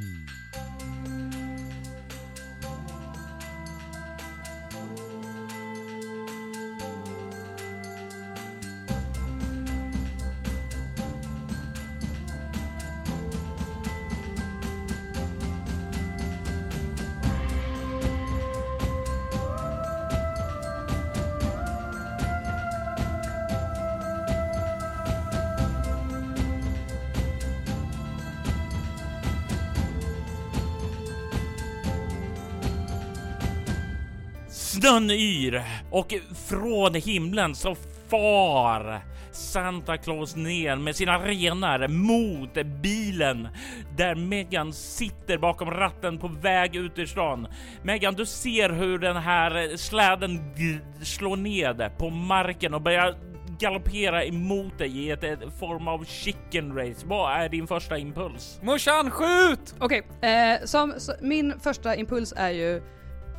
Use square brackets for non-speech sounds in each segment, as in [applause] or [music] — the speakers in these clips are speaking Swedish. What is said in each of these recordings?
Hmm. Snön yr och från himlen så far Santa Claus ner med sina renar mot bilen där Megan sitter bakom ratten på väg ut ur stan. Megan, du ser hur den här släden slår ned på marken och börjar galoppera emot dig i ett, ett form av chicken race. Vad är din första impuls? Morsan, skjut! Okej, eh, som, så, min första impuls är ju,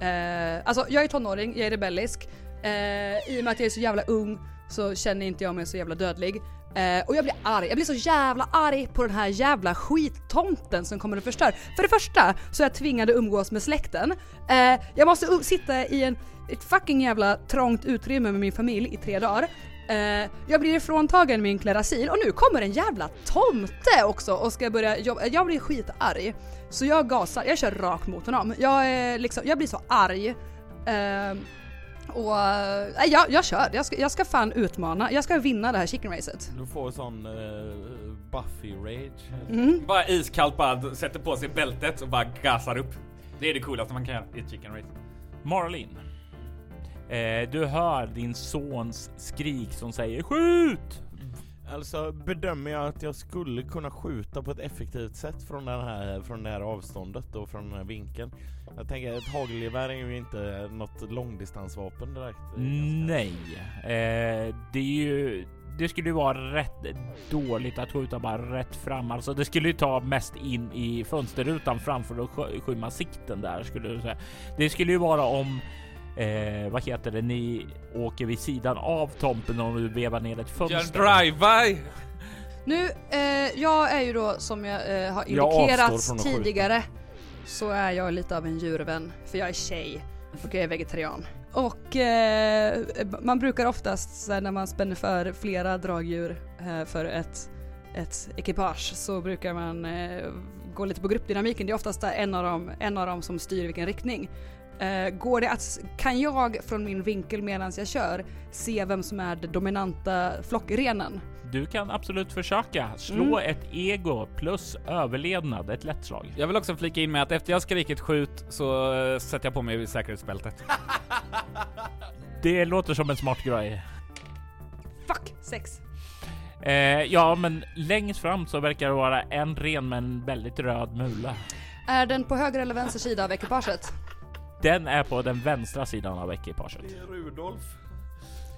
eh, alltså jag är tonåring, jag är rebellisk. Eh, I och med att jag är så jävla ung så känner inte jag mig så jävla dödlig. Eh, och jag blir arg, jag blir så jävla arg på den här jävla skittomten som kommer och förstör. För det första så är jag tvingad att umgås med släkten. Eh, jag måste sitta i en, ett fucking jävla trångt utrymme med min familj i tre dagar. Eh, jag blir ifråntagen min klerasil och nu kommer en jävla tomte också och ska börja jobba. Jag blir skitarg. Så jag gasar, jag kör rakt mot honom. Jag, är liksom, jag blir så arg. Eh, och eh, jag, jag kör, jag ska, jag ska fan utmana, jag ska vinna det här chicken racet. Du får sån uh, Buffy rage. Mm. Bara iskallt bara sätter på sig bältet och bara gasar upp. Det är det coolaste man kan göra i ett chicken race. Marlin. Eh, du hör din sons skrik som säger skjut! Alltså bedömer jag att jag skulle kunna skjuta på ett effektivt sätt från, den här, från det här avståndet och från den här vinkeln. Jag tänker ett hagelgevär är ju inte något långdistansvapen direkt. Nej, eh, det är ju. Det skulle ju vara rätt dåligt att skjuta bara rätt fram. Alltså, det skulle ju ta mest in i fönsterrutan framför att sk- skymma sikten där skulle du säga. Det skulle ju vara om eh, vad heter det? Ni åker vid sidan av tomten och du vevar ner ett Gör fönster. drive-by! Nu, eh, jag är ju då som jag eh, har Jag avstår indikerat från att skjuta. tidigare så är jag lite av en djurvän för jag är tjej och jag är vegetarian. Och eh, man brukar oftast så här, när man spänner för flera dragdjur eh, för ett, ett ekipage så brukar man eh, gå lite på gruppdynamiken. Det är oftast en av dem, en av dem som styr vilken riktning. Eh, går det att, kan jag från min vinkel medan jag kör se vem som är den dominanta flockrenen? Du kan absolut försöka slå Mm. ett ego plus överlevnad, ett lätt slag. Jag vill också flika in med att efter jag skrikit skjut så eh, sätter jag på mig säkerhetsbältet. [laughs] Det låter som en smart grej. Fuck! Sex. Eh, ja, men längst fram så verkar det vara en ren med en väldigt röd mula. Är den på höger eller vänster sida av ekipaget? Den är på den vänstra sidan av ekipaget. Det är Rudolf.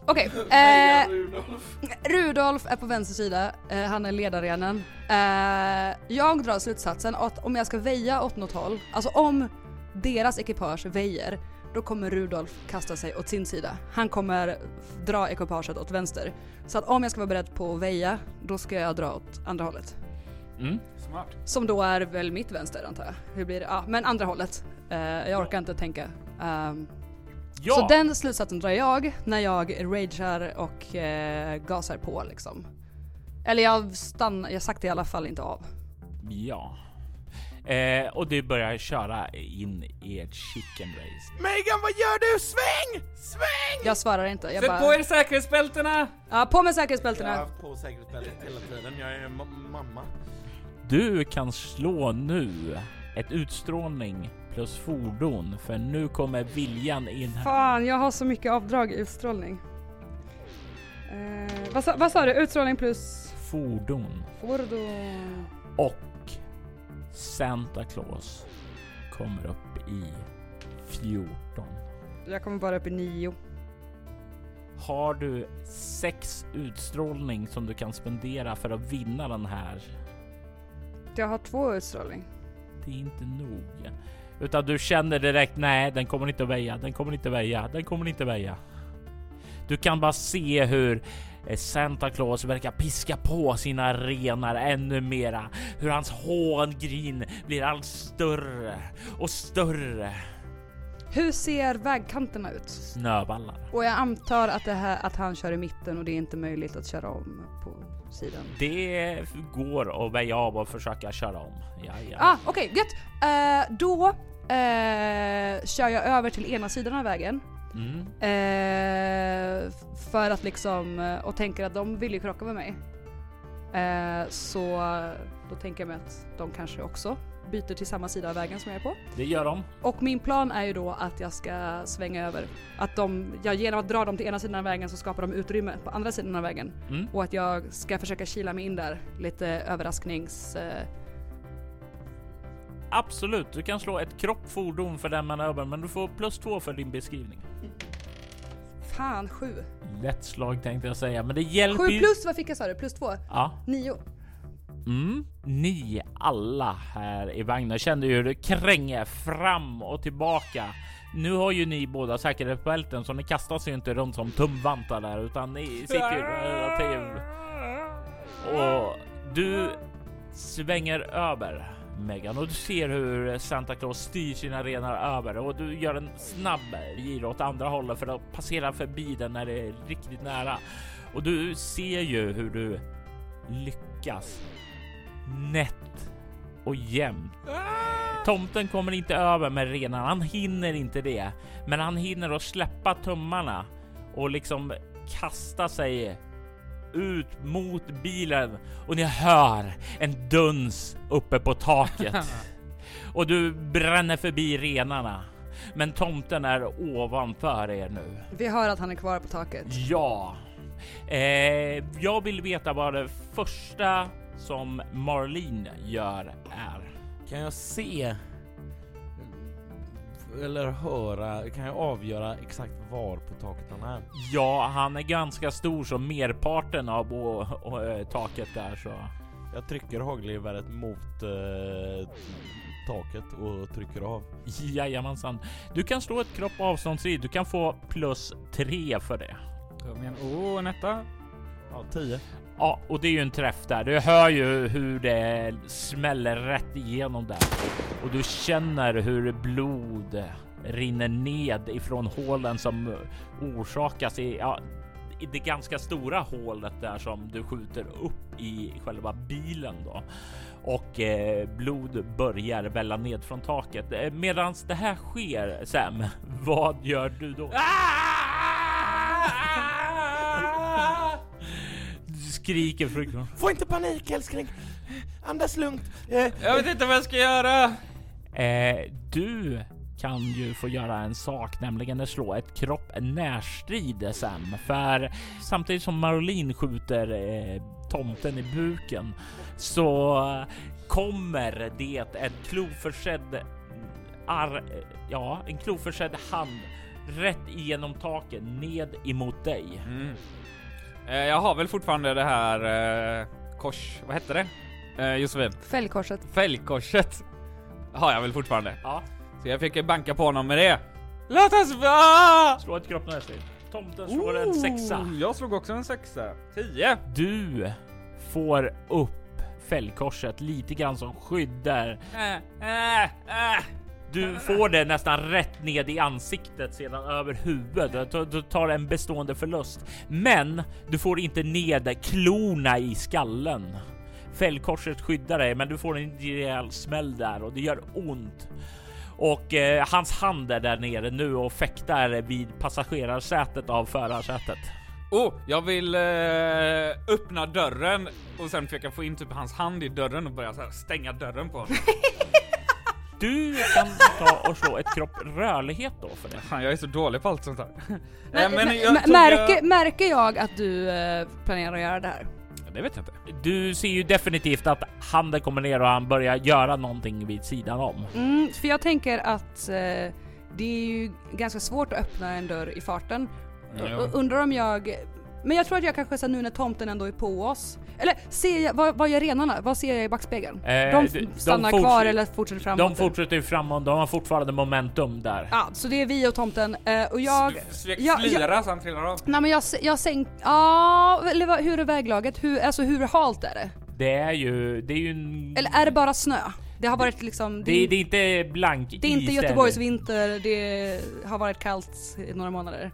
Okej, [laughs] Heja eh, Rudolf. Rudolf är på vänster sida, eh, han är ledarrenen. Eh, jag drar slutsatsen att om jag ska väja åt något håll, alltså om deras ekipage väjer, då kommer Rudolf kasta sig åt sin sida. Han kommer dra ekipaget åt vänster. Så att om jag ska vara beredd på att väja, då ska jag dra åt andra hållet. Mm. Smart. Som då är väl mitt vänster antar jag. Hur blir det? Ja, men andra hållet. Eh, jag orkar inte tänka. Ehm, Ja, Så den slutsatsen drar jag när jag ragear och eh, gasar på liksom. Eller jag stannar, jag saktar i alla fall inte av. ja. Eh, och du börjar köra in i ett chicken race. Megan vad gör du? Sväng! Sväng! Jag svarar inte. Jag Sätt bara, på er säkerhetsbältena! ja, på med Jag har säkerhetsbältena. haft på säkerhetsbältet hela tiden. Jag är ma- mamma. Du kan slå nu ett utstrålning plus fordon för nu kommer viljan in här. Fan, jag har så mycket avdrag i utstrålning. Eh, vad, sa, vad sa du? Utstrålning plus Fordon fordon. och Santa Claus kommer upp i 14. Jag kommer bara upp i nio. Har du sex utstrålning som du kan spendera för att vinna den här? Jag har två utstrålning. Det är inte nog. Utan du känner direkt, nej den kommer inte att väja, den kommer inte att väja, den kommer inte att väja. Du kan bara se hur eh, Santa Claus verkar piska på sina renar ännu mera. Hur hans hångrin blir allt större och större. Hur ser vägkanterna ut? Snöballar. Och jag antar att, det här, att han kör i mitten och det är inte möjligt att köra om på sidan. Det går att väja av och försöka köra om. Ja, ja. Ah, okej, gött! Eh, då eh, kör jag över till ena sidan av vägen. Mm. F- för att liksom, och tänker att de vill ju krocka med mig. Så då tänker jag mig att de kanske också byter till samma sida av vägen som jag är på. Det gör de. Och min plan är ju då att jag ska svänga över. Att de, ja, genom att dra dem till ena sidan av vägen så skapar de utrymme på andra sidan av vägen. Mm. Och att jag ska försöka kila mig in där. Lite överrasknings... Eh, Absolut, du kan slå ett kroppfordon för den manövern, men du får plus två för din beskrivning. fan, sju. Lätt slag tänkte jag säga, men det hjälper Sju ju. plus, vad fick jag sa du? Plus två? Ja. Nio. Mm. Ni alla här i vagnen kände ju hur det kränger fram och tillbaka. Nu har ju ni båda säkerhetsbälten så ni kastas ju inte runt som tumvantar där utan ni sitter ju relativt... Och du svänger över Megan och du ser hur Santa Claus styr sina renar över och du gör en snabb giro åt andra hållet för att passera förbi den när det är riktigt nära. Och du ser ju hur du lyckas nätt och jämnt. Tomten kommer inte över med renarna, han hinner inte det. Men han hinner att släppa tummarna och liksom kasta sig ut mot bilen och ni hör en duns uppe på taket. [laughs] och du bränner förbi renarna. Men tomten är ovanför er nu. Vi hör att han är kvar på taket. Ja. Eh, jag vill veta vad det första som Marlene gör är. Kan jag se eller höra, kan jag avgöra exakt var på taket han är? Ja, han är ganska stor som merparten av å, å, taket där så. Jag trycker hagelgeväret mot eh, taket och trycker av. Jajamensan. Du kan slå ett kropp avståndsstrid. Du kan få plus tre för det. Kom igen. Oh, en etta. Ja, 10. Ja, och det är ju en träff där. Du hör ju hur det smäller rätt igenom där och du känner hur blod rinner ned ifrån hålen som orsakas i, ja, i det ganska stora hålet där som du skjuter upp i själva bilen då. Och eh, blod börjar välla ned från taket. Eh, Medan det här sker, Sam, [laughs] vad gör du då? Skriker fruktansvärt. Få inte panik älskling! Andas lugnt! Eh, Jag vet inte vad jag ska göra. Eh, du kan ju få göra en sak, nämligen att slå ett kropp närstrid Sam. För samtidigt som Marolin skjuter eh, tomten i buken så kommer det en kloförsedd ar, ja, en kloförsedd hand rätt igenom taket ned emot dig. Mm. Eh, jag har väl fortfarande det här eh, kors... Vad hette det? Eh, Josefin? Fällkorset. Fälgkorset. Har jag väl fortfarande. Ja, Så jag fick banka på honom med det. Låt oss vara! slå ett kropp närstrid. Tomten slår en sexa. Jag slog också en sexa. Tio! Du får upp fällkorset lite grann som skyddar. Äh, äh, äh. Du får det nästan rätt ned i ansiktet sedan över huvudet. Du, tar en bestående förlust, men du får inte ned klorna i skallen. Fällkorset skyddar dig, men du får en rejäl smäll där och det gör ont. Och eh, hans hand är där nere nu och fäktar vid passagerarsätet av förarsätet. Oh, jag vill eh, öppna dörren och sen försöka få in typ hans hand i dörren och börja så här stänga dörren på honom. [laughs] Du kan ta och slå ett kropp rörlighet då för det. Fan, jag är så dålig på allt sånt här. Men, Eh, men, jag men, tog, märker, eh, märker jag att du eh, planerar att göra det här? Det vet jag inte. Du ser ju definitivt att handen kommer ner och han börjar göra någonting vid sidan om. Mm, för jag tänker att eh, det är ju ganska svårt att öppna en dörr i farten. Ja. Och undrar om jag... Men jag tror att jag kanske så här, nu när tomten ändå är på oss. Eller ser jag, vad, vad gör renarna? Vad ser jag i backspegeln? Eh, de de- de stannar forts- kvar eller fortsätter framåt? De fortsätter ju framåt, de har fortfarande momentum där. Ja, så det är vi och tomten. Eh, och jag... Sl- Ja, slira så han trillar av. Nej men jag, jag sänk... Ja, eller vad- hur är väglaget? Hur, alltså hur halt är det? Det är ju, det är ju en... Eller är det bara snö? Det har varit liksom... Det, det är inte blank det är inte Göteborgs vinter, det har varit kallt i några månader.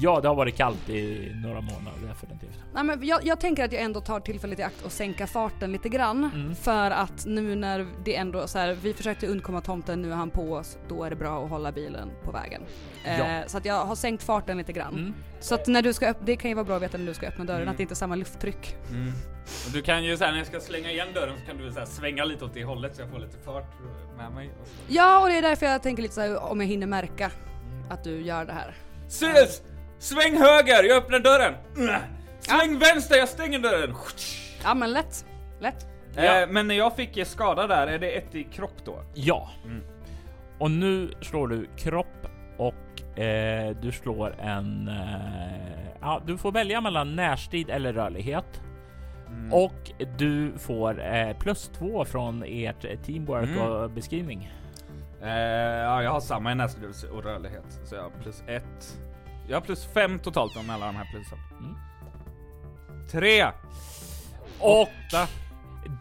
Ja, det har varit kallt i några månader definitivt. Nej, men jag, jag tänker att jag ändå tar tillfället i akt och sänka farten lite grann. Mm. För att nu när det ändå så här, vi försökte undkomma tomten, nu är han på oss, då är det bra att hålla bilen på vägen. Eh, Ja. Så att jag har sänkt farten lite grann. Mm. Så att när du ska öppna, det kan ju vara bra att veta när du ska öppna dörren, Mm. att det inte är samma lufttryck. Och du kan ju såhär när jag ska slänga igen dörren så kan du så här svänga lite åt det hållet så jag får lite fart med mig. Och. Ja, och det är därför jag tänker lite så här, om jag hinner märka att du gör det här. Ses! Sväng höger, jag öppnar dörren! Sväng vänster, jag stänger dörren! Ja men lätt, lätt. Ja. Eh, men när jag fick skada där, är det ett i kropp då? Ja. Mm. Och nu slår du kropp och eh, du slår en... Eh, ja, du får välja mellan närstrid eller rörlighet. Mm. Och du får eh, plus två från ert teamwork Mm. och beskrivning. Eh, ja, jag har samma i nästlus och rörlighet. Så jag har plus ett. Jag har plus fem totalt om alla de här plusen. Mm. Tre! Och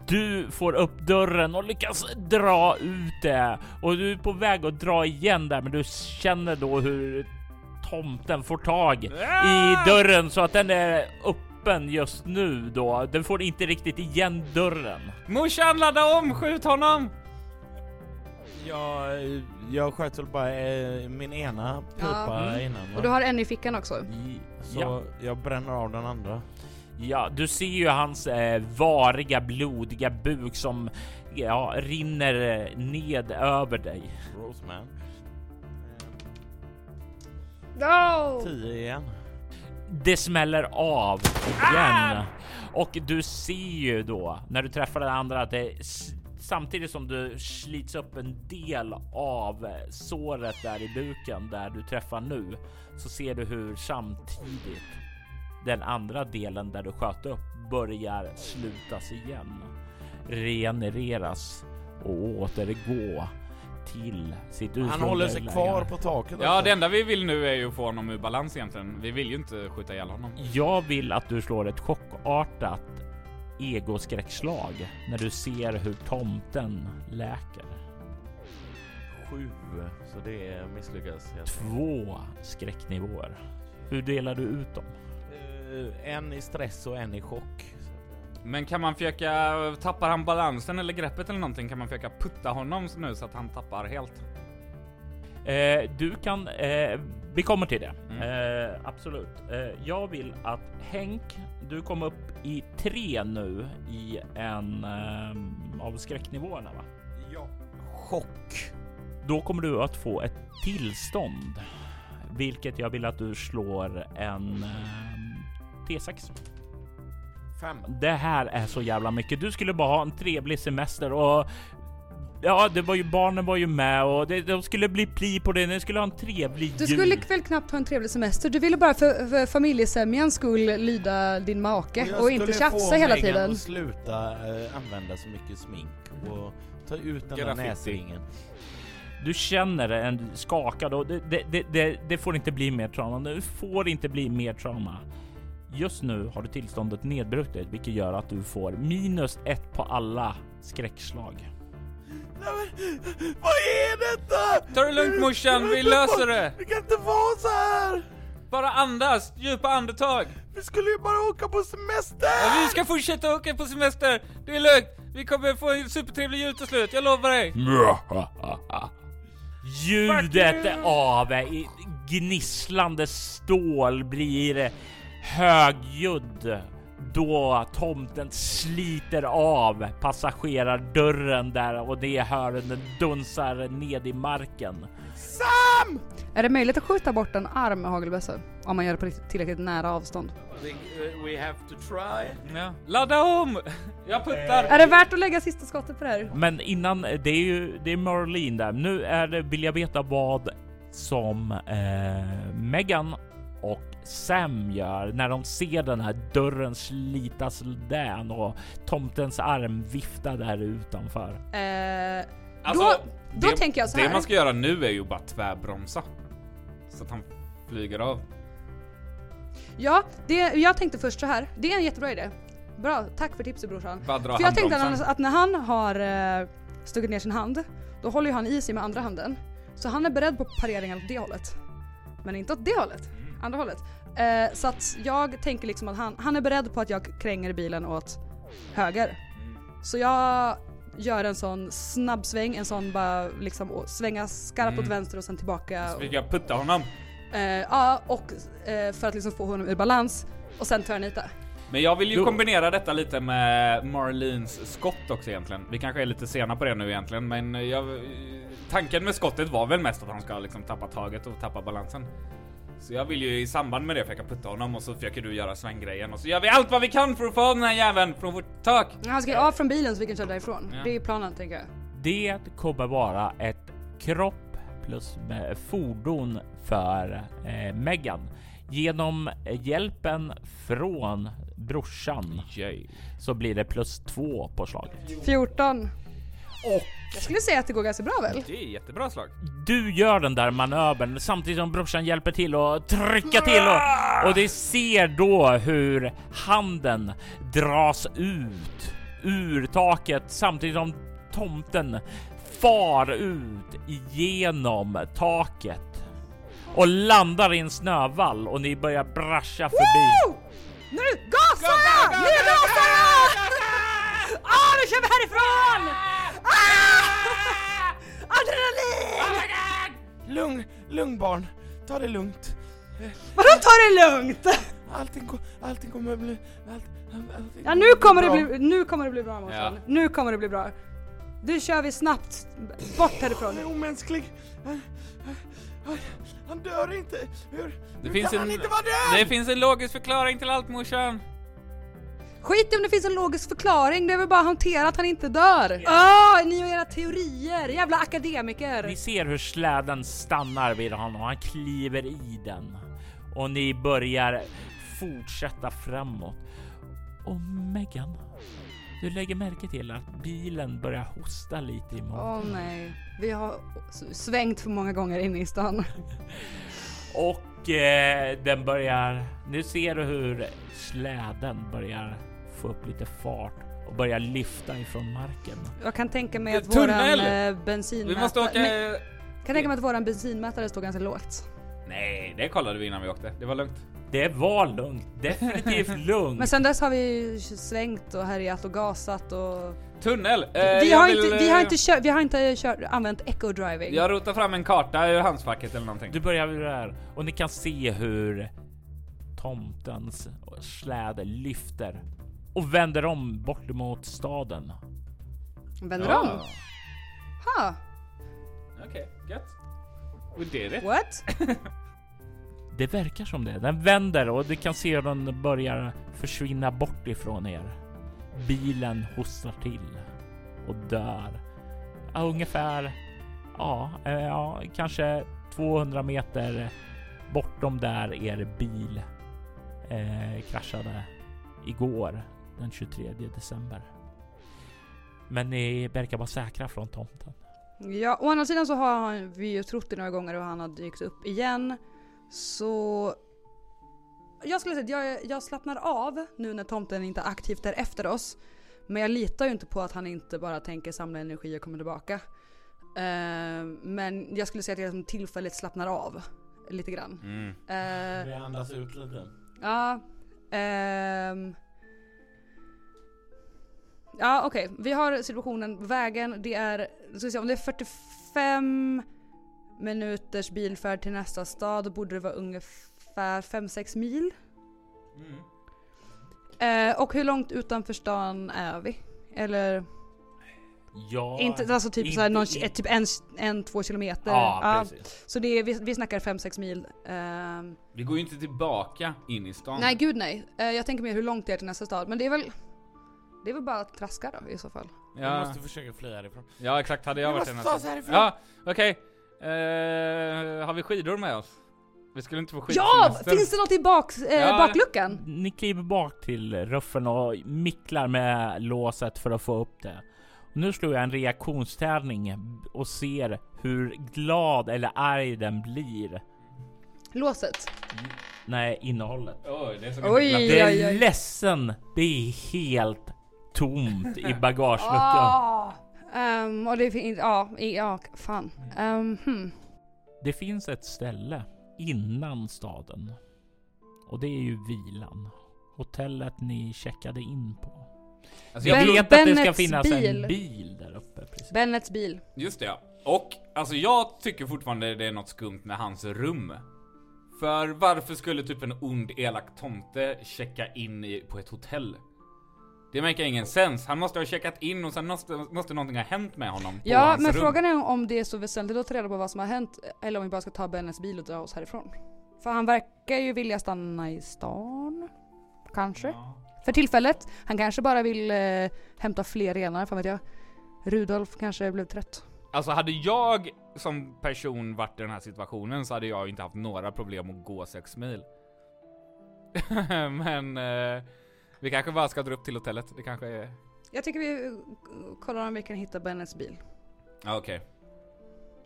du får upp dörren och lyckas dra ut det. Och du är på väg att dra igen där, men du känner då hur tomten får tag i Ah! dörren så att den är öppen just nu då. Den får inte riktigt igen dörren. Morsan, ladda om! Skjut honom! Jag, jag sköt väl bara eh, min ena pipa Ja. Mm. innan va? Och du har en i fickan också. Så Ja. jag bränner av den andra. Ja, du ser ju hans eh, variga, blodiga buk som ja, rinner eh, ned över dig. Roseman. No! 10 igen. Det smäller av igen och du ser ju då när du träffar den andra att det s- samtidigt som du slits upp en del av eh, såret där i buken där du träffar nu så ser du hur samtidigt den andra delen där du sköt upp börjar slutas igen, regenereras och återgå till sitt ursprungliga Han håller sig kvar på taket Ja, också. det enda vi vill nu är ju att få honom ur balans egentligen. Vi vill ju inte skjuta ihjäl honom. Jag vill att du slår ett chockartat egoskräckslag när du ser hur tomten läker. Sju, så det misslyckas. Två skräcknivåer. Hur delar du ut dem? Eh, en i stress och en i chock. Men kan man försöka, tappar han balansen eller greppet eller någonting, kan man försöka putta honom nu så att han tappar helt? Eh, du kan, eh, vi kommer till det. Mm. Eh, absolut. Eh, jag vill att Henk, du kommer upp i tre nu i en eh, av skräcknivåerna va? Ja. Chock. Då kommer du att få ett tillstånd, vilket jag vill att du slår en eh, T6. Fem. Det här är så jävla mycket. Du skulle bara ha en trevlig semester och ja, det var ju barnen var ju med och det, de skulle bli pli på det. Ni skulle ha en trevlig Du jul. skulle väl knappt ha en trevlig semester? Du ville bara för, för familjesämjans skull lyda din make jag och inte skulle tjafsa hela tiden. att sluta eh, använda så mycket smink och ta ut den där näsringen. Du känner en skakad och det, det, det, det, det får inte bli mer trauma. Det får inte bli mer trauma. Just nu har du tillståndet nedbrutet, vilket gör att du får minus ett på alla skräckslag. Nej, men, vad är detta? Ta det lugnt morsan, vi löser det! Det kan inte vara så här. Bara andas, djupa andetag! Vi skulle ju bara åka på semester. Ja, vi ska fortsätta åka på semester, det är lugnt! Vi kommer få en supertrevlig jul till slut, jag lovar dig! [laughs] Ljudet av i- gnisslande stål blir högljudd då tomten sliter av passagerardörren där och det hör den dunsar ned i marken. Sam! Är det möjligt att skjuta bort en arm med hagelbössa? Om man gör det på tillräckligt nära avstånd. We have to try. Ja. Ladda om! Jag puttar! Är det värt att lägga sista skottet på det här? Men innan, det är ju det är Marlene där. Nu är det, vill jag veta vad som eh, Megan och Sam gör när de ser den här dörren slitas den och tomtens arm vifta där utanför. Eh, Alltså, då då det- tänker jag så Det här. man ska göra nu är ju bara tvärbromsa. Så att han flyger av. Ja, det, jag tänkte först så här. Det är en jättebra idé. Bra, tack för tipset brorsan. För jag tänkte att, när han har, eh, stuckit ner sin hand, då håller ju han i sig med andra handen. Så han är beredd på pareringar åt det hållet. Men inte åt det hållet, andra hållet. Eh, så att jag tänker liksom att han, han är beredd på att jag kränger bilen åt höger. Så jag gör en sån snabb sväng, en sån bara liksom svänga skarpt åt Mm. vänster och sen tillbaka. Så fick jag putta honom. Eh, ja, och eh, för att liksom få honom ur balans och sen tvärnita. Men jag vill ju kombinera detta lite med Marlins skott också egentligen. Vi kanske är lite sena på det nu egentligen, men jag, tanken med skottet var väl mest att han ska liksom tappa taget och tappa balansen. Så jag vill ju i samband med det försöka putta honom och så försöker du göra svänggrejen och så gör vi allt vad vi kan för att få av den här jäveln från vårt tak. Han ska ju av från bilen så vi kan köra därifrån. Ja. Det är ju planen tänker jag. Det kommer vara ett kropp plus fordon för eh, Megan. Genom hjälpen från brorsan så blir det plus två på slaget. 14. Och Jag skulle säga att det går ganska bra väl? Det är jättebra slag. du gör den där manövern samtidigt som brorsan hjälper till och trycka till och, och det ser då hur handen dras ut ur taket samtidigt som tomten far ut igenom taket och landar i en snövall och ni börjar brascha förbi. Nu gasar jag! Nu gasar jag! Ah, nu kör vi härifrån! Lugn, lugn barn. Ta det lugnt. Vadå ta det lugnt? Allting, ko- allting kommer att bli... Allt, allting Ja nu kommer det bra. bli, nu kommer det bli bra morsan. Ja. Nu kommer det bli bra. Nu kör vi snabbt bort härifrån. Han är omänsklig. Han, han, han dör inte. Hur, Det hur finns kan en- han inte vara död? Det finns en logisk förklaring till allt morsan. Skit i om det finns en logisk förklaring, det är väl bara att hantera att han inte dör. Ah, ni och era teorier, jävla akademiker. Ni ser hur släden stannar vid honom. Han kliver i den och ni börjar fortsätta framåt. Och Megan, du lägger märke till att bilen börjar hosta lite emot. Åh nej, vi har svängt för många gånger inne i stan. Och eh, den börjar. Nu ser du hur släden börjar få upp lite fart och börjar lyfta ifrån marken. Jag kan tänka mig att Tunnel! våran eh, bensinmätare... Vi måste åka... Men, kan tänka mig att våran bensinmätare står ganska lågt. Nej, det kollade vi innan vi åkte. Det var lugnt. Det var lugnt, definitivt [laughs] lugnt. Men sen dess har vi svängt och härjat och gasat och... Tunnel! Eh, vi, har vill, inte, vi har eh, inte, kört, vi har inte kört, använt eco-driving. Jag rotar fram en karta ur handskfacket eller någonting. Du börjar vid det här och ni kan se hur tomtens släde lyfter och vänder om bort emot staden. Vänder Ja. om? Ha, Okej, gött. We did it. what? [laughs] Det verkar som det. Den vänder och du kan se hur den börjar försvinna bort ifrån er. Bilen hostar till och dör. Ja, ungefär, ja, eh, ja, kanske 200 meter bortom där er bil eh, kraschade igår den 23 december. Men ni verkar vara säkra från tomten. Ja, å andra sidan så har vi ju trott det några gånger och han har dykt upp igen. Så... Jag skulle säga att jag, jag slappnar av nu när tomten inte aktivt är efter oss. Men jag litar ju inte på att han inte bara tänker samla energi och komma tillbaka. Eh, men jag skulle säga att jag som tillfälligt slappnar av lite grann. Mm. Eh, Vi andas ut lite. Ja. ehm. Ja okej, vi har situationen, vägen, det är, ska vi se, om det är 45 minuters bilfärd till nästa stad, borde det vara ungefär 5-6 mil. Eh, och hur långt utanför stan är vi? Eller, Ja, inte, alltså typ, inte- såhär, någon, inte- typ en, en, två kilometer. Ja, precis. Så det är, vi, vi snackar 5-6 mil. Ehm, Vi går ju inte tillbaka in i stan. Nej gud nej. Eh, jag tänker mer hur långt det är till nästa stad. Men det är väl Det är väl bara att traska då i så fall. Ja, måste försöka fly härifrån. ja exakt, hade jag Vi varit den här härifrån. Ja, okej. Eh, har vi skidor med oss? Vi skulle inte få Ja! skidsemester. Finns det något i bak, eh, Ja. bakluckan? Ni kliver bak till ruffen och micklar med låset för att få upp det. Nu slår jag en reaktionstävling och ser hur glad eller arg den blir. Låset. Nej, innehållet. Oj, det är så Oj. Det är oj, oj. ledsen. Det är helt tomt i [laughs] bagageluckan. Ah, Ehm, och det finns, ja, ja, fan. Um, hmm. Det finns ett ställe innan staden. Och det är ju vilan. Hotellet ni checkade in på. Alltså, Jag Ben- vet att det ska Bennets finnas bil. en bil där uppe. Precis. Bennets bil. Just det ja. Och, alltså jag tycker fortfarande det är något skumt med hans rum. För varför skulle typ en ond elak tomte checka in i, på ett hotell? Det makar ingen sens. Han måste ha checkat in och sen måste, måste någonting ha hänt med honom på Ja, hans men rum. frågan är om det är så väsentligt att ta reda på vad som har hänt eller om vi bara ska ta Bennets bil och dra oss härifrån. För han verkar ju vilja stanna i stan. Kanske. Ja. För tillfället. Han kanske bara vill eh, hämta fler renar, fan vet jag. Rudolf kanske blev trött. Alltså hade jag som person varit i den här situationen så hade jag inte haft några problem att gå sex mil. [laughs] men eh, vi kanske bara ska dra upp till hotellet. Det kanske är... Jag tycker vi eh, kollar om vi kan hitta Bennets bil. Ja, okej.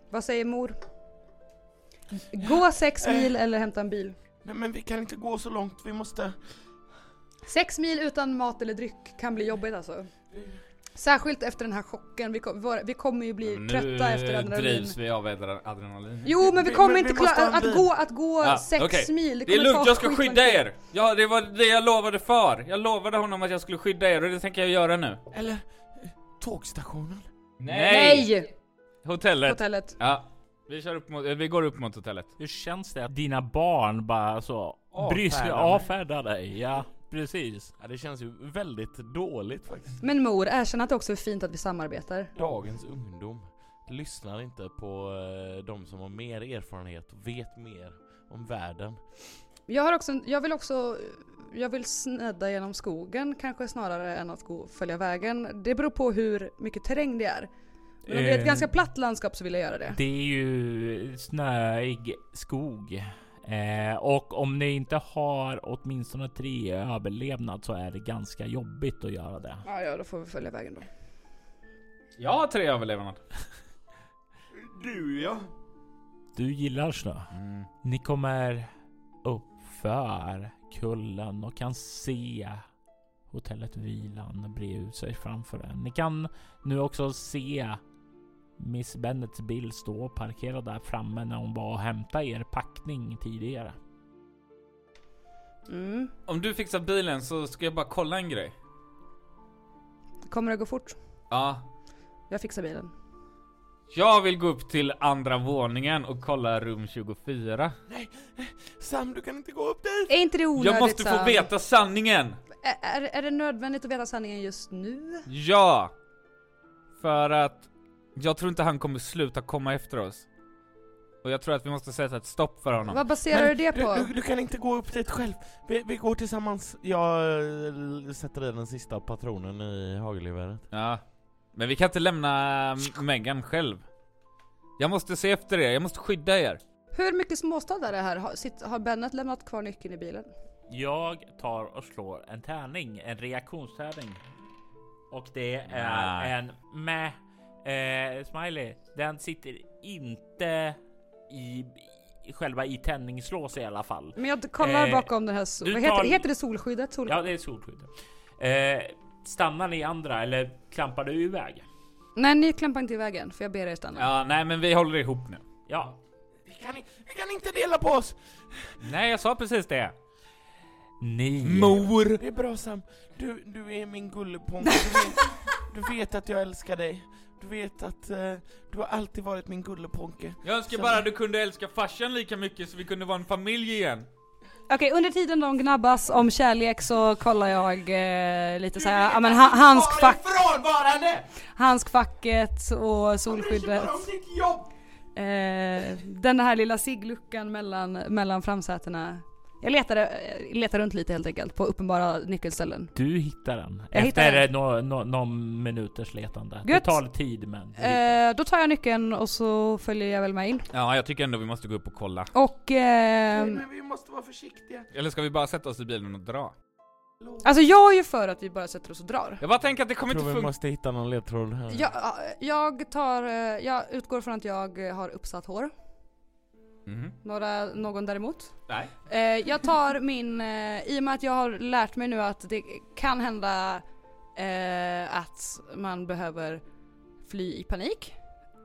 Vad säger mor? Gå sex mil eller hämta en bil? Nej men vi kan inte gå så långt, vi måste... Sex mil utan mat eller dryck kan bli jobbigt alltså. Särskilt efter den här chocken. Vi, kom, vi kommer ju bli Men trötta efter Nu adrenalin. drivs vi av adre- adrenalin. Jo men vi kommer men inte klara att, bil. gå, att gå Ja, sex okej. mil. Det, Det är lugnt, jag ska skydda er! Ja, det var det jag lovade för. Jag lovade honom att jag skulle skydda er och det tänker jag göra nu. Eller tågstationen? Nej! Hotellet. Hotellet. Ja. Vi, kör upp mot, vi går upp mot hotellet. Hur känns det att dina barn bara så Avfärdar brysk mig. avfärdar dig? Ja, precis. Ja det känns ju väldigt dåligt faktiskt. Men mor, erkänn att det också är fint att vi samarbetar. Dagens ungdom lyssnar inte på eh, de som har mer erfarenhet och vet mer om världen. Jag har också, jag vill också, jag vill snedda genom skogen kanske snarare än att gå följa vägen. Det beror på hur mycket terräng det är. Men om det är ett Eh, ganska platt landskap så vill jag göra det. Det är ju snöig skog. Eh, och om ni inte har åtminstone tre överlevnad så är det ganska jobbigt att göra det. Ja, ja, då får vi följa vägen då. Jag har tre överlevnad. [laughs] Du ja. Du gillar snö. Mm. Ni kommer upp för kullen och kan se hotellet Vilan bre ut sig framför er. Ni kan nu också se Miss Bennets bil stå parkerad där framme när hon var och hämtade er packning tidigare. Mm. Om du fixar bilen så ska jag bara kolla en grej. Kommer det gå fort? Ja. Jag fixar bilen. Jag vill gå upp till andra våningen och kolla rum 24. Sam du kan inte gå upp dit! Är inte det onödigt Jag måste få veta sanningen! Är, är, är det nödvändigt att veta sanningen just nu? Ja! För att jag tror inte han kommer sluta komma efter oss. Och jag tror att vi måste sätta ett stopp för honom. Vad baserar du det på? du, du kan inte gå upp dit själv. Vi, vi går tillsammans. Jag eh, sätter i den sista patronen i hagelgeväret. Ja. Men vi kan inte lämna M- Megan själv. Jag måste se efter er, jag måste skydda er. Hur mycket småstad är det här? Har, sitt, har Bennet lämnat kvar nyckeln i bilen? Jag tar och slår en tärning, en reaktionstärning. Och det är Nej. en med eh, smiley. Den sitter inte i, i själva i tändningslås i alla fall. Men jag kollar Eh, bakom den här... Vad heter, tar- heter det solskyddet? Sol, Ja, det är solskydd. Eh, stannar ni andra eller klampar du iväg? Nej, ni klampar inte i vägen för jag ber er stanna. Ja, nej men vi håller ihop nu. Ja, Vi kan, vi kan inte dela på oss! Nej, jag sa precis det. ni. Mor! Det är bra Sam. Du, du är min gullepomp. Du vet, du vet att jag älskar dig. Du vet att eh, du har alltid varit min gulleponke. Jag önskar Som- bara du kunde älska farsan lika mycket så vi kunde vara en familj igen. Okej, under tiden de gnabbas om kärlek så kollar jag eh, lite så här, ja men ha, handskfack, Frånvarande! handskfacket och solskyddet. Eh, den här lilla ciggluckan mellan, mellan framsätena. Jag letade, eh, letade runt lite helt enkelt på uppenbara nyckelställen. Du hittar den. Jag hittar Efter no, no, någon minuters letande. Det Gött. tar tid men. Eh, då tar jag nyckeln och så följer jag väl med in. Ja, jag tycker ändå vi måste gå upp och kolla. Och eh, Men vi måste vara försiktiga. Eller ska vi bara sätta oss i bilen och dra? alltså jag är ju för att vi bara sätter oss och drar. Jag bara tänker att det kommer Jag tror inte vi funka. måste hitta någon ledtråd här. Jag, jag tar, eh, jag utgår från att jag har uppsatt hår. Mhm. Några, någon däremot? Nej. Eh, jag tar min, eh, i och med att jag har lärt mig nu att det kan hända eh, att man behöver fly i panik.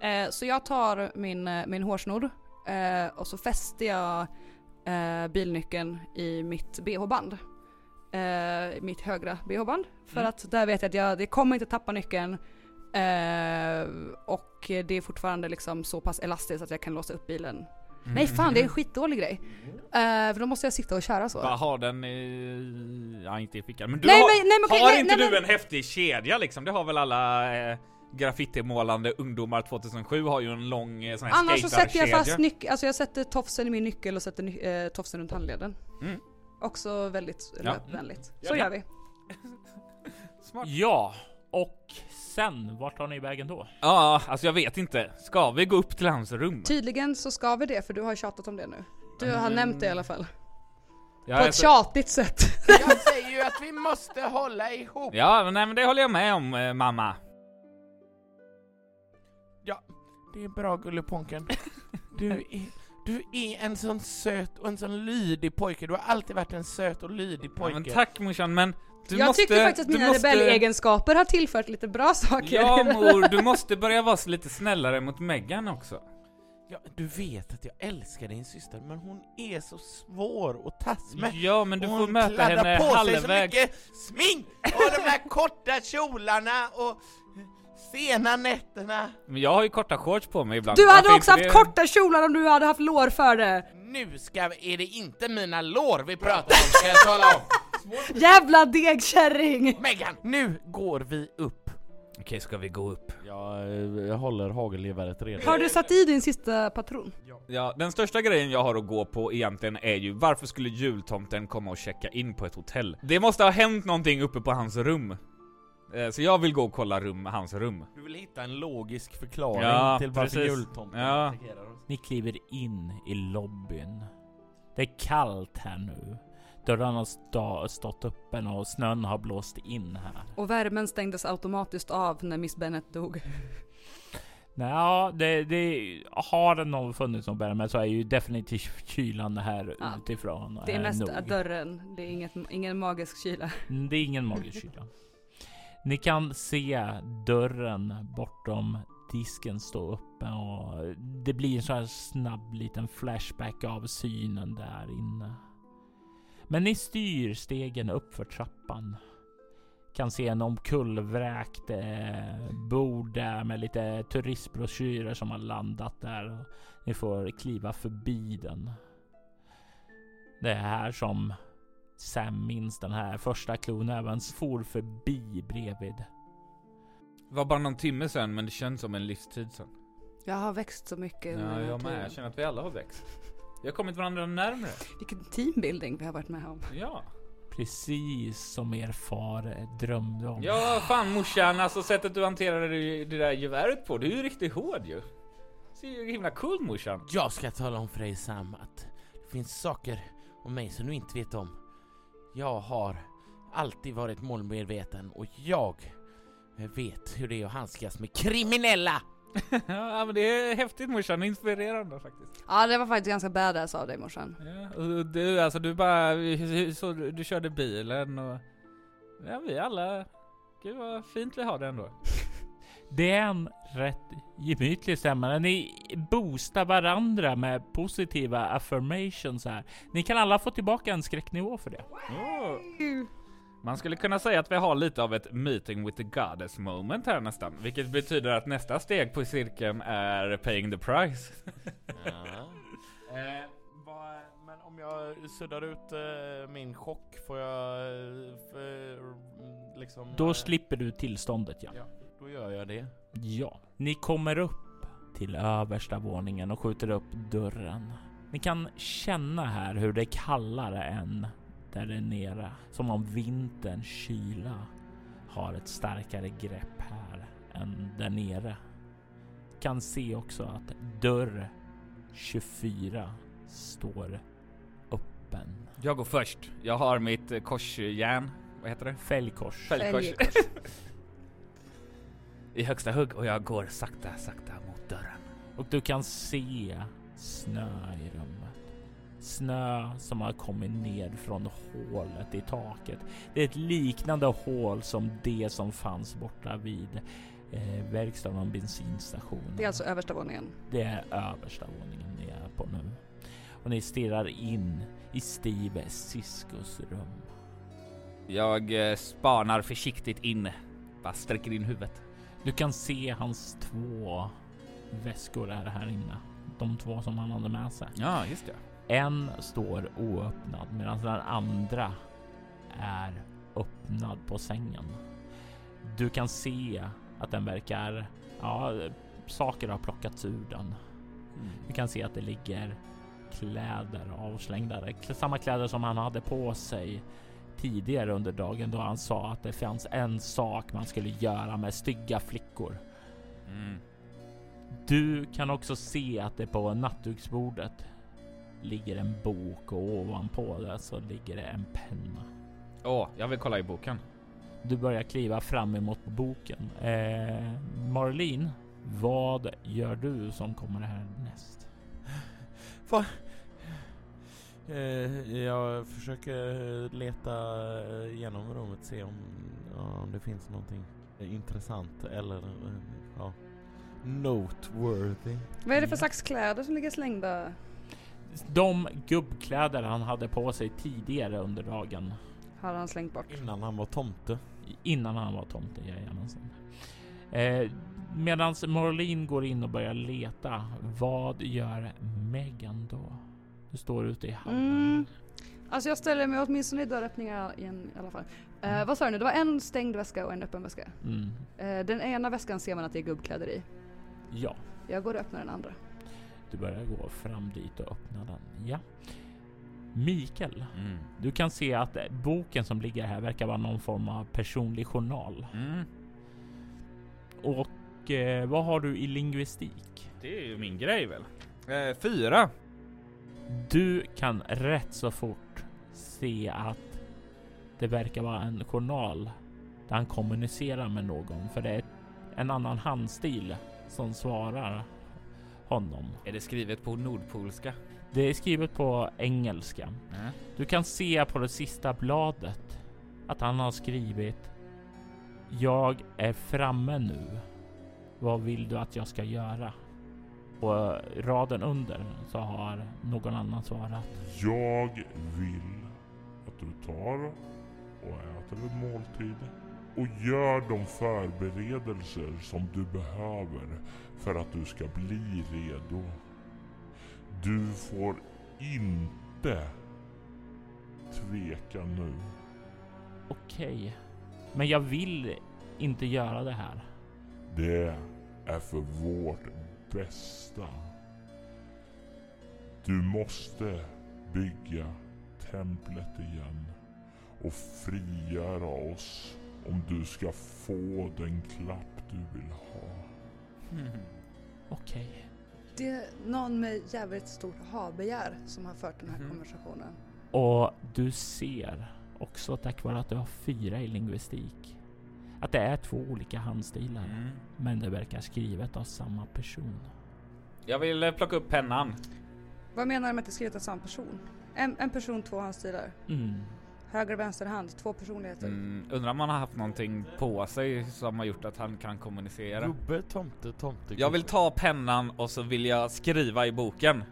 Eh, så jag tar min, eh, min hårsnodd eh, och så fäster jag bilnyckeln i mitt bh-band. Mitt högra bh-band. För Mm. att där vet jag att jag, jag kommer inte tappa nyckeln. Och det är fortfarande liksom så pass elastiskt att jag kan låsa upp bilen. Nej fan det är en skitdålig grej. Eh, för då måste jag sitta och köra så. Bara ha den i... Ja, inte i fickan. Men du Nej, har, men- nej, men okej, har nej, inte nej, du men- en häftig kedja liksom? Det har väl alla eh, graffitimålande ungdomar 2007 har ju en lång eh, sån här Annars så sätter jag fast skaterkedja. nyckeln, alltså jag sätter tofsen i min nyckel och sätter ny- eh, tofsen runt handleden. Mm. Också väldigt Ja. löpvänligt. Så Ja. gör vi. [laughs] Smart. Ja, och sen vart tar ni vägen då? Ja, alltså jag vet inte. Ska vi gå upp till hans rum? Tydligen så ska vi det för du har tjatat om det nu. Du har Mm. nämnt det i alla fall. Ja, På ett alltså- tjatigt sätt. [laughs] Jag säger ju att vi måste hålla ihop. Ja, men, nej, men det håller jag med om, eh, mamma. Ja, det är bra Gulleponken. Du [laughs] är, du är en sån söt och en sån lydig pojke. Du har alltid varit en söt och lydig Ja, pojke. men tack morsan, men du jag måste... tycker faktiskt att mina måste- rebellegenskaper har tillfört lite bra saker. Ja [laughs] mor, du måste börja vara lite snällare mot Megan också. Ja, du vet att jag älskar din syster, men hon är så svår att tas med. Ja, men du får hon möta henne på sig så halvvägs. mycket smink och de här korta kjolarna och sena nätterna. Men jag har ju korta shorts på mig ibland. Du hade Varför också haft det? korta kjolar om du hade haft lår för det. Nu ska vi, är det inte mina lår vi pratar om, ska jag tala om. Jävla degkärring! Megan, nu går vi upp. Okej, ska vi gå upp? Jag, jag håller hagelgeväret redan. Har du satt i din sista patron? Ja, den största grejen jag har att gå på egentligen är ju varför skulle jultomten komma och checka in på ett hotell? Det måste ha hänt någonting uppe på hans rum. Eh, Så jag vill gå och kolla rum, hans rum. Du vill hitta en logisk förklaring Ja, till varför precis. jultomten Ja. attackerar oss. Ni kliver in i lobbyn. Det är kallt här nu. Dörrarna har sta- stått öppen och snön har blåst in här. Och värmen stängdes automatiskt av när Miss Bennet dog. Ja, det, det har det nog funnits någon värme så är ju definitivt kylan här Ja. utifrån. Det är eh, mest nog. dörren, det är inget, ingen magisk kyla. Mm, Det är ingen magisk kyla. Ni kan se dörren bortom disken stå öppen och det blir en sån här snabb liten flashback av synen där inne. Men ni styr stegen upp för trappan. Kan se en omkullvräkt eh, bord där med lite turistbroschyrer som har landat där. Och ni får kliva förbi den. Det är här som Sam minns den här första klonäven for förbi bredvid. Det var bara någon timme sen, men det känns som en livstid sen. Jag har växt så mycket Ja, jag med. Jag känner att vi alla har växt. Vi har kommit varandra närmare. Vilken teambuilding vi har varit med om. Ja. Precis som er far drömde om. Ja, fan morsan, alltså sättet du hanterade det, det där geväret på, du är ju riktigt hård ju. Ser ju himla cool morsan. Jag ska tala om för dig Sam att det finns saker om mig som du inte vet om. Jag har alltid varit målmedveten och jag vet hur det är att handskas med kriminella! [laughs] ja, men det är häftigt morsan, inspirerande faktiskt. Ja det var faktiskt ganska badass av dig morsan. Ja, och du, alltså du bara, så du körde bilen och... Ja, vi alla... Gud vad fint vi har det ändå. Det är en rätt gemytlig stämma. Ni boostar varandra med positiva affirmations här. Ni kan alla få tillbaka en skräcknivå för det. Man skulle kunna säga att vi har lite av ett meeting with the goddess moment här nästan. Vilket betyder att nästa steg på cirkeln är paying the price. [laughs] Eh, vad, men om jag suddar ut eh, min chock, får jag eh, för, liksom... Då eh, slipper du tillståndet ja. Ja, då gör jag det. Ja. Ni kommer upp till översta våningen och skjuter upp dörren. Ni kan känna här hur det är kallare än där nere. Som om vinterns kyla har ett starkare grepp här än där nere. Kan se också att dörr 24 står öppen. Jag går först. Jag har mitt eh, korsjärn. Vad heter det? Fälgkors. Fälgkors. Fälgkors. [laughs] I högsta hugg och jag går sakta, sakta mot dörren. Och du kan se snö i rummet. Snö som har kommit ned från hålet i taket. Det är ett liknande hål som det som fanns borta vid eh, verkstad och en bensinstation. Det är alltså översta våningen. Det är översta våningen ni är på nu. Och ni stirrar in i Steve Siskos rum. Jag eh, spanar försiktigt in. Bara sträcker in huvudet. Du kan se hans två väskor är här inne. De två som han hade med sig. Ja, just det. En står oöppnad medan den andra är öppnad på sängen. Du kan se att den verkar, ja, saker har plockats ur den. Du kan se att det ligger kläder avslängda. Samma kläder som han hade på sig tidigare under dagen då han sa att det fanns en sak man skulle göra med stygga flickor. Mm. Du kan också se att det på nattduksbordet ligger en bok och ovanpå det så ligger det en penna. Åh, jag vill kolla i boken. Du börjar kliva fram emot boken. Eh, Marlene, vad gör du som kommer här näst? Va? Eh, jag försöker leta igenom rummet se om, om det finns någonting intressant eller ja, noteworthy. Vad är det för slags kläder som ligger slängda? De gubbkläder han hade på sig tidigare under dagen Har han slängt bort? Innan han var tomte. innan han var tomte. Jajamensan. Eh, Medan Marlene går in och börjar leta. Vad gör Megan då? Du står ute i hallen. Mm. Alltså jag ställer mig åtminstone i dörröppningar igen i alla fall. Eh, vad sa du nu? Det var en stängd väska och en öppen väska. Mm. Eh, den ena väskan ser man att det är gubbkläder i. Ja, Jag går och öppnar den andra. Du börjar gå fram dit och öppna den. Ja. Mikael, Mm. du kan se att boken som ligger här verkar vara någon form av personlig journal. Mm. Och eh, vad har du i lingvistik? Det är ju min grej väl? Eh, fyra. Du kan rätt så fort se att det verkar vara en journal där han kommunicerar med någon. För det är en annan handstil som svarar honom. Är det skrivet på nordpolska? Det är skrivet på engelska. Mm. Du kan se på det sista bladet att han har skrivit Jag är framme nu. Vad vill du att jag ska göra? Och raden under så har någon annan svarat. Jag vill att du tar och äter en måltid och gör de förberedelser som du behöver för att du ska bli redo. Du får inte tveka nu. Okej, men jag vill inte göra det här. Det är för vårt bästa. Du måste bygga templet igen och frigöra oss om du ska få den klapp du vill ha. Okej. Det är någon med jävligt stort ha-begär som har fört den här Mhm. konversationen. Och du ser också tack vare att du har fyra i lingvistik att det är två olika handstilar. Mm. Men det verkar skrivet av samma person. Jag vill eh, plocka upp pennan. Vad menar du med att det är skrivet av samma person? En, en person, två handstilar. Mm. Höger och vänster hand, två personligheter. Mm, undrar om han har haft någonting på sig som har gjort att han kan kommunicera. Gubbe, tomte, tomte, Jag vill gubbe. ta pennan och så vill jag skriva i boken.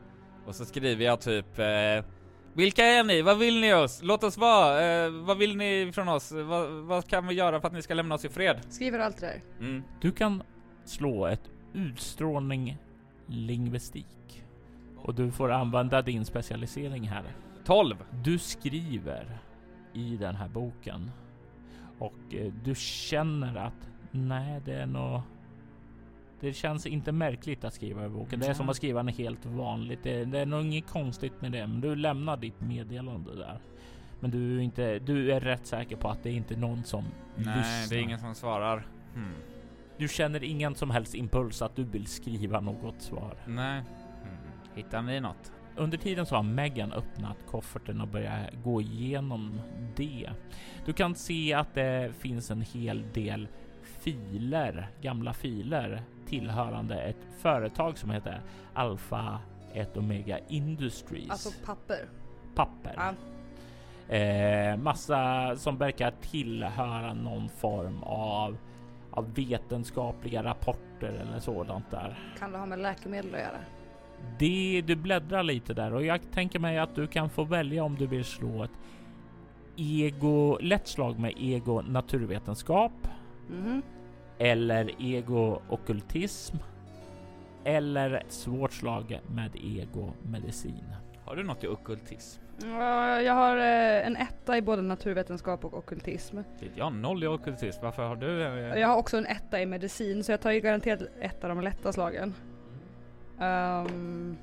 Och så skriver jag typ eh, Vilka är ni? Vad vill ni oss? Låt oss vara! Eh, vad vill ni från oss? Vad, vad kan vi göra för att ni ska lämna oss i fred? Skriver allt det där. Mm. Du kan slå ett utstrålning lingvistik. Och du får använda din specialisering här. 12! Du skriver i den här boken och eh, du känner att nej, det är nog. Det känns inte märkligt att skriva i boken. Det är som att skriva en helt vanligt. Det, det är nog inget konstigt med det, men du lämnar ditt meddelande där. Men du är inte. Du är rätt säker på att det är inte någon som Nej, lyssnar. det är ingen som svarar. Hmm. Du känner ingen som helst impuls att du vill skriva något svar. Nej. Hmm. Hittar ni något? Under tiden så har Megan öppnat kofferten och börjat gå igenom det. Du kan se att det finns en hel del filer, gamla filer tillhörande ett företag som heter Alpha 1 Omega Industries. Alltså papper. papper. Ja. Eh, massa som verkar tillhöra någon form av av vetenskapliga rapporter eller sådant där. Kan det ha med läkemedel att göra? Det, du bläddrar lite där och jag tänker mig att du kan få välja om du vill slå ett ego, lätt slag med ego naturvetenskap Mhm. eller ego ockultism eller ett svårt slag med ego medicin. Har du något i ockultism? Ja, Jag har eh, en etta i både naturvetenskap och ockultism. Jag har noll i ockultism. Varför har du? eh, Jag har också en etta i medicin så jag tar ju garanterat ett av de lätta slagen. Ehm,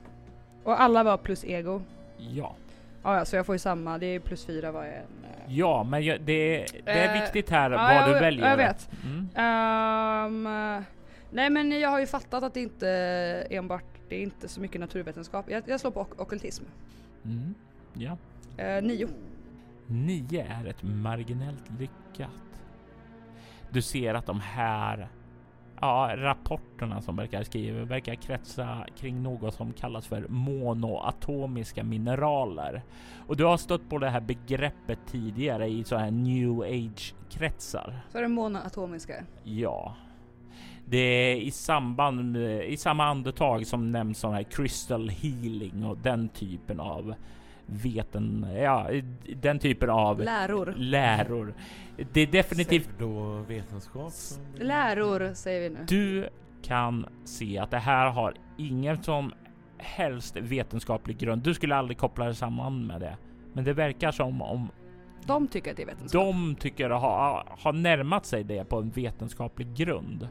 och alla var plus ego. Ja, Ja, ja, så jag får ju samma. Det är plus fyra vad en. eh. ja, men jag, det, det är Eh, viktigt här ja, vad jag- du väljer. Jag vet. Mm. Ehm, nej men jag har ju fattat att det inte enbart, det är inte så mycket naturvetenskap. Jag, jag slår på ok- ockultism. Mm. Ja. Eh, nio. 9 är ett marginellt lyckat. Du ser att de här ja, rapporterna som verkar skriva verkar kretsa kring något som kallas för monoatomiska mineraler. Och du har stött på det här begreppet tidigare i så här new age kretsar. Så är det monoatomiska. Ja. Det är i samband med, i samma andetag som nämns sån här crystal healing och den typen av veten, ja, den typen av Läror. läror. Det är definitivt Pseudovetenskap. som- Läror säger vi nu. du kan se att det här har ingen som helst vetenskaplig grund. Du skulle aldrig koppla det samman med det. Men det verkar som om De tycker att det är vetenskap. de tycker ha, ha närmat sig det på en vetenskaplig grund.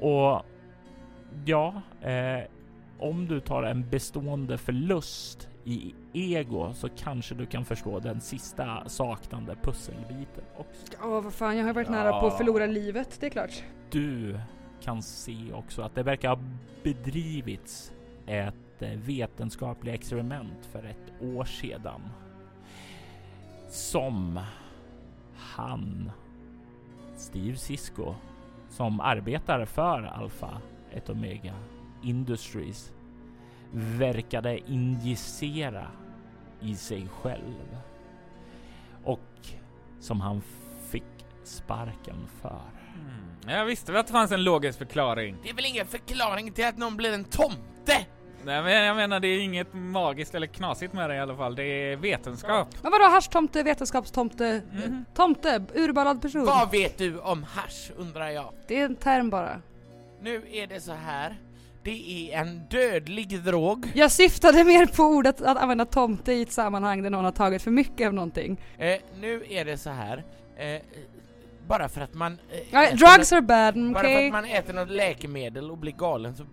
Och ja, eh, om du tar en bestående förlust i ego så kanske du kan förstå den sista saknande pusselbiten också. Åh vad fan, jag har varit nära på att förlora livet, det är klart. Du kan se också att det verkar ha bedrivits ett eh, vetenskapligt experiment för ett år sedan. Som han, Steve Cisco, som arbetar för Alpha ett Omega Industries, verkade injicera i sig själv. Och som han fick sparken för. Mm. Jag visste väl att det fanns en logisk förklaring. Det är väl ingen förklaring till att någon blir en tomte? Nej men jag menar det är inget magiskt eller knasigt med det i alla fall. Det är vetenskap. Men vadå haschtomte, vetenskapstomte, Mhm. tomte, urballad person? Vad vet du om hasch undrar jag? Det är en term bara. Nu är det så här. Det är en dödlig drog. Jag syftade mer på ordet att använda tomte i ett sammanhang där någon har tagit för mycket av någonting. Eh, nu är det så här. Eh, bara för att man... Eh, äter drugs något, are bad, Bara för att man äter något läkemedel och blir galen så...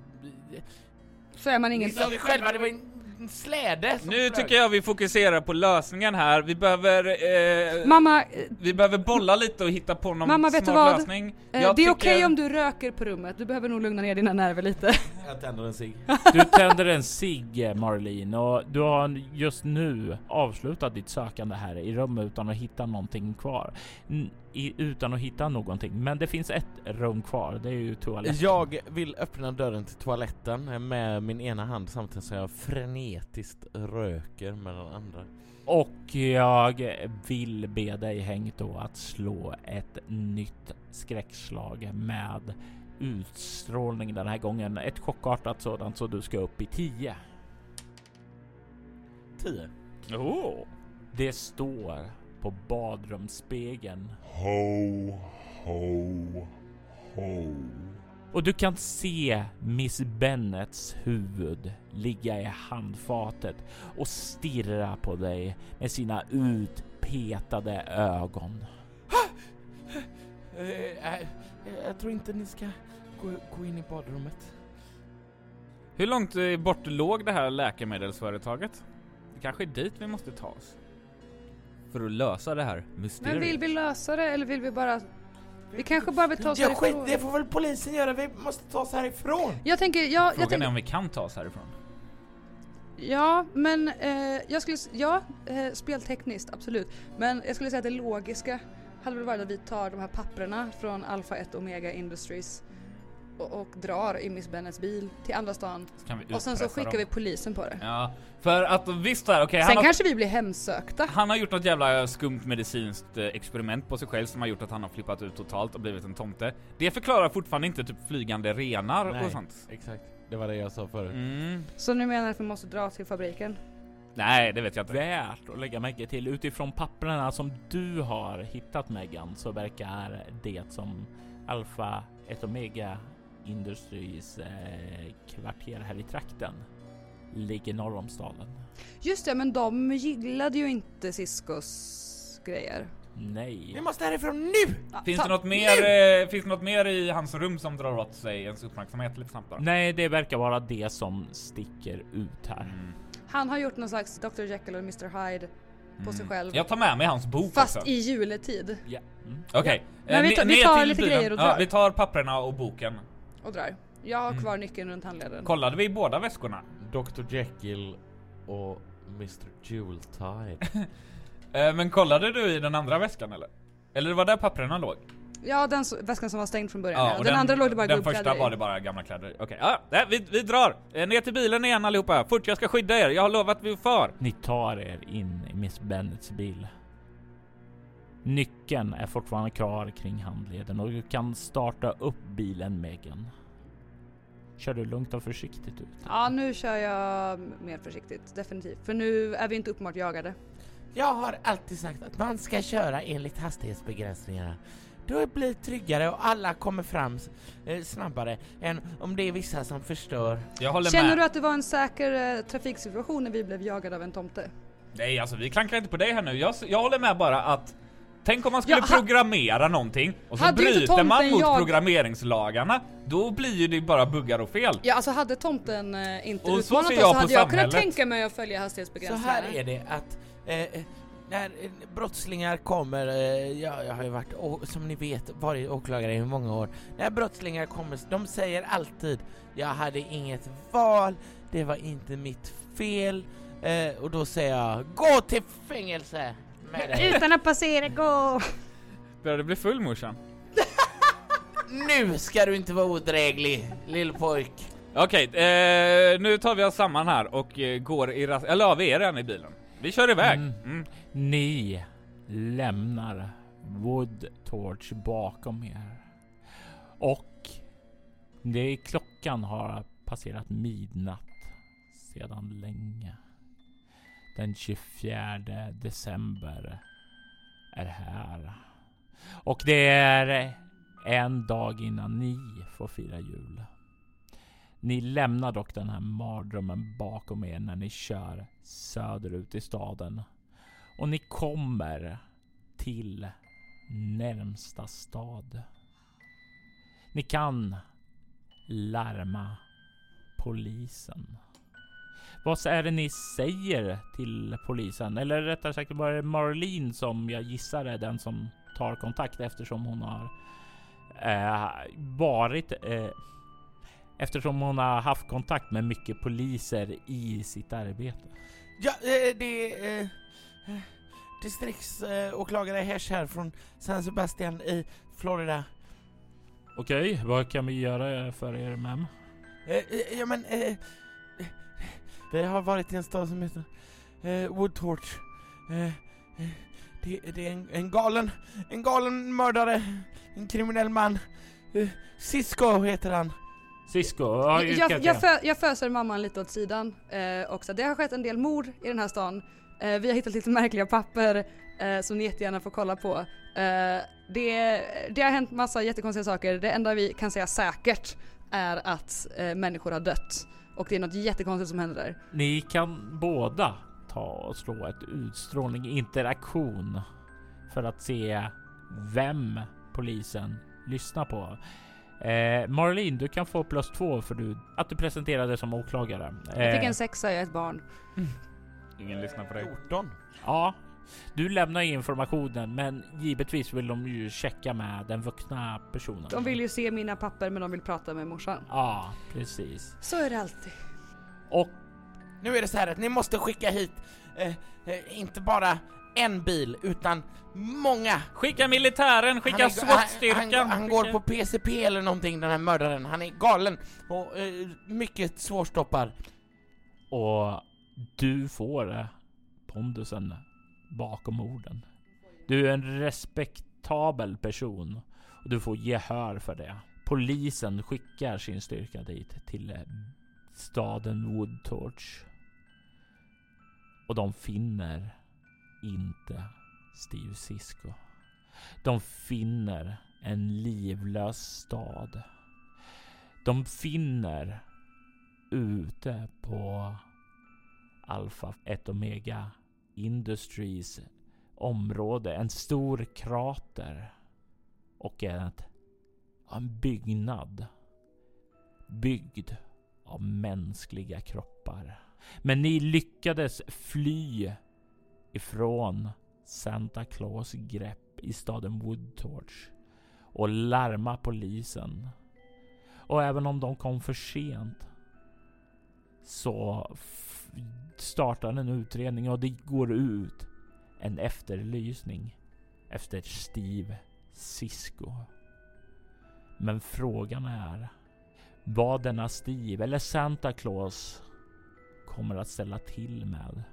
Så är man ingen... Ni sa det själva, det var en släde som Nu flög. tycker jag vi fokuserar på lösningen här. Vi behöver... Eh, Mamma, eh, Vi behöver bolla lite och hitta på någon Mamma, vet du vad? lösning. eh, Jag det är tycker- okej om du röker på rummet, du behöver nog lugna ner dina nerver lite. [laughs] Jag tänder en cigg. Du tänder en cigg Marlene och du har just nu avslutat ditt sökande här i rummet utan att hitta någonting kvar. I, utan att hitta någonting. Men det finns ett rum kvar. Det är ju toaletten. Jag vill öppna dörren till toaletten med min ena hand samtidigt som jag frenetiskt röker med den andra. Och jag vill be dig Henk då att slå ett nytt skräckslag med utstrålning den här gången. Ett chockartat sådant så du ska upp i 10. 10. Oh. Det står på badrumsspegeln Ho, ho, ho. och du kan se Miss Bennets huvud ligga i handfatet och stirra på dig med sina utpetade ögon. [gasps] Eh, eh, jag tror inte ni ska gå, in i badrummet. Hur långt eh, bort låg det här läkemedelsföretaget? Det kanske är dit vi måste ta oss. För att lösa det här mysteriet. Men vill vi lösa det eller vill vi bara... Vi kanske bara vill ta oss Ja, skit, härifrån. det får väl polisen göra, vi måste ta oss härifrån! Jag tänker, jag, jag Frågan tänker, är om vi kan ta oss härifrån. ja men eh, jag skulle, ja, eh, speltekniskt absolut. Men jag skulle säga att det logiska hade väl varit att vi tar de här papperna från Alpha 1 Omega Industries och, och drar i Miss Bennets bil till andra stan. Och sen så skickar dem. vi polisen på det. Ja, för att visst där, okej, han, Sen har- kanske vi blir hemsökta. han har gjort något jävla skumt medicinskt eh, experiment på sig själv som har gjort att han har flippat ut totalt och blivit en tomte. Det förklarar fortfarande inte typ flygande renar Nej. och sånt. Exakt, det var det jag sa förut. Mm. Så nu menar att vi måste dra till fabriken? Nej, det vet jag inte. Värt att lägga märke till utifrån papperna som du har hittat Megan så verkar det som Alpha ett Omega Industries eh, kvarter här i trakten ligger norr om staden. Just det, men de gillade ju inte Ciscos grejer. Nej. Vi måste härifrån nu! Ja, Finns fan. det något mer, eh, finns det något mer i hans rum som drar åt sig ens uppmärksamhet lite snabbt då? Nej, det verkar vara det som sticker ut här. Mm. Han har gjort någon slags Dr Jekyll och Mr Hyde på sig själv. Jag tar med mig hans bok Fast också. i juletid. Ja. Mm. Okej. Men Eh, vi tar- vi tar lite bilen. grejer och Ja, drar. vi tar papperna och boken. Och drar. Jag har Mm. kvar nyckeln runt handleden. Kollade vi båda väskorna? Dr Jekyll och Mr Jeweltide. [laughs] Eh, men kollade du i den andra väskan eller? Eller det var där papperna låg? Ja, den s- väskan som var stängd från början. Ja, och den, andra låg det bara Den gubbkläder första i. var det bara gamla kläder. Okej, ja, nej, vi, vi drar! Eh, ner till bilen igen allihopa! Fort, jag ska skydda er! Jag har lovat vi far! Ni tar er in i Miss Bennets bil. Nyckeln är fortfarande kvar kring handleden och du kan starta upp bilen Megan. Kör du lugnt och försiktigt ut? Ja, nu kör jag mer försiktigt. Definitivt. För nu är vi inte uppenbart jagade. Jag har alltid sagt att man ska köra enligt hastighetsbegränsningarna. Då blir det tryggare och alla kommer fram eh, snabbare än om det är vissa som förstör. Jag håller Känner med. du att det var en säker eh, trafiksituation när vi blev jagade av en tomte? Nej, alltså vi klankar inte på dig här nu. Jag, jag håller med bara att Tänk om man skulle Ja, ha- programmera någonting och så bryter man mot jag- programmeringslagarna. Då blir ju det bara buggar och fel. Ja, alltså hade tomten eh, inte Och så utmanat ser oss jag så hade jag kunnat samhället. tänka mig att följa Så hastighetsbegränsningarna. här är det att eh, eh, när eh, brottslingar kommer, eh, jag, jag har ju varit, å- som ni vet, varit åklagare i många år. När brottslingar kommer, de säger alltid jag hade inget val, det var inte mitt fel. Eh, och då säger jag gå till fängelse med dig. Utan att passera, gå! Börjar du bli full morsan? [laughs] nu ska du inte vara odräglig, lillpojk. Okej, eh, nu tar vi oss samman här och eh, går i rast... Eller ja, vi är redan i bilen. Vi kör iväg. Mm. Mm. Ni lämnar Wood Torch bakom er. Och det klockan har passerat midnatt sedan länge. Den 24 december är här. Och det är en dag innan ni får fira jul. Ni lämnar dock den här mardrömmen bakom er när ni kör söderut i staden. Och ni kommer till närmsta stad. Ni kan larma polisen. Vad är det ni säger till polisen? Eller rättare sagt var det Marlene som jag gissar är den som tar kontakt eftersom hon har eh, varit eh, eftersom hon har haft kontakt med mycket poliser i sitt arbete. Ja, eh, det är eh, distriktsåklagare Hesh här från San Sebastian i Florida. Okej, vad kan vi göra för er ma'am? Eh, ja men, vi har varit i en stad som heter eh, Woodtorch. Eh, eh, det, det är en, en galen, en galen mördare, en kriminell man. Eh, Cisco heter han. Cisco, ja, Jag, jag, jag, jag föser mamman lite åt sidan eh, också. Det har skett en del mord i den här stan. Eh, vi har hittat lite märkliga papper eh, som ni jättegärna får kolla på. Eh, det, det har hänt massa jättekonstiga saker. Det enda vi kan säga säkert är att eh, människor har dött. Och det är något jättekonstigt som händer där. Ni kan båda ta och slå ett utstrålning interaktion för att se vem polisen lyssnar på. Eh, Marlene, du kan få plus två för du, att du presenterade som åklagare. Jag fick Eh, en sexa, jag är ett barn. Ingen lyssnar på dig. 14. Ja, du lämnar informationen, men givetvis vill de ju checka med den vuxna personen. De vill ju se mina papper men de vill prata med morsan. Ja, precis. Så är det alltid. Och Nu är det så här att ni måste skicka hit, eh, eh, inte bara en bil utan många. Skicka militären, skicka SWAT-styrkan! han, han, han går på PCP eller någonting den här mördaren. Han är galen och eh, mycket svårstoppad. Och du får eh, pondusen bakom orden. Du är en respektabel person och du får gehör för det. Polisen skickar sin styrka dit till eh, staden Woodtorch. Och de finner inte Steve Cisco. De finner en livlös stad. De finner ute på Alfa 1 Omega Industries område en stor krater och ett, en byggnad byggd av mänskliga kroppar. Men ni lyckades fly ifrån Santa Claus grepp i staden Woodtorch och larma polisen. Och även om de kom för sent så startar en utredning och det går ut en efterlysning efter Steve Cisco. Men frågan är vad denna Steve eller Santa Claus kommer att ställa till med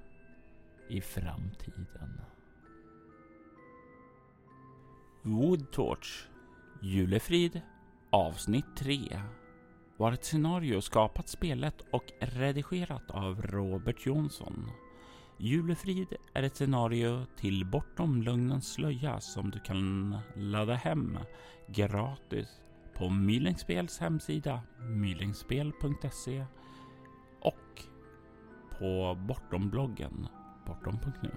i framtiden. Woodtorch Julefrid avsnitt 3 var ett scenario skapat, spelet och redigerat av Robert Jonsson. Julefrid är ett scenario till Bortom lögnens slöja som du kan ladda hem gratis på Mylingspels hemsida mylingspel.se och på Bortombloggen bortom.nu.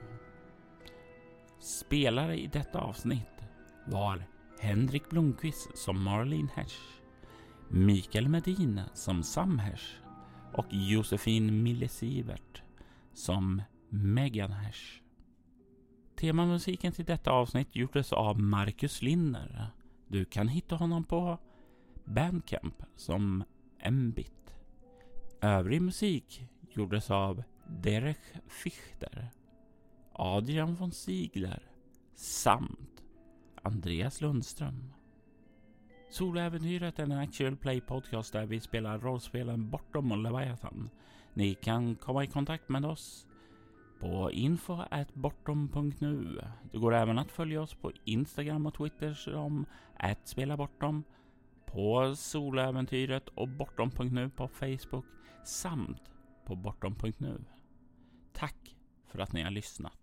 Spelare i detta avsnitt var Henrik Blomqvist som Marlene Hesch Mikael Medin som Sam och Josefin Millesivert som Megan Hersh. Temamusiken till detta avsnitt gjordes av Marcus Linner. Du kan hitta honom på Bandcamp som Mbit. Övrig musik gjordes av Derek Fichter, Adrian von Ziegler samt Andreas Lundström. Soläventyret är en actual play podcast där vi spelar rollspelen Bortom och Leviathan. Ni kan komma i kontakt med oss på info.bortom.nu. Det går även att följa oss på Instagram och Twitter som @spelabortom, på Soläventyret och bortom.nu på Facebook samt på bortom.nu. Tack för att ni har lyssnat.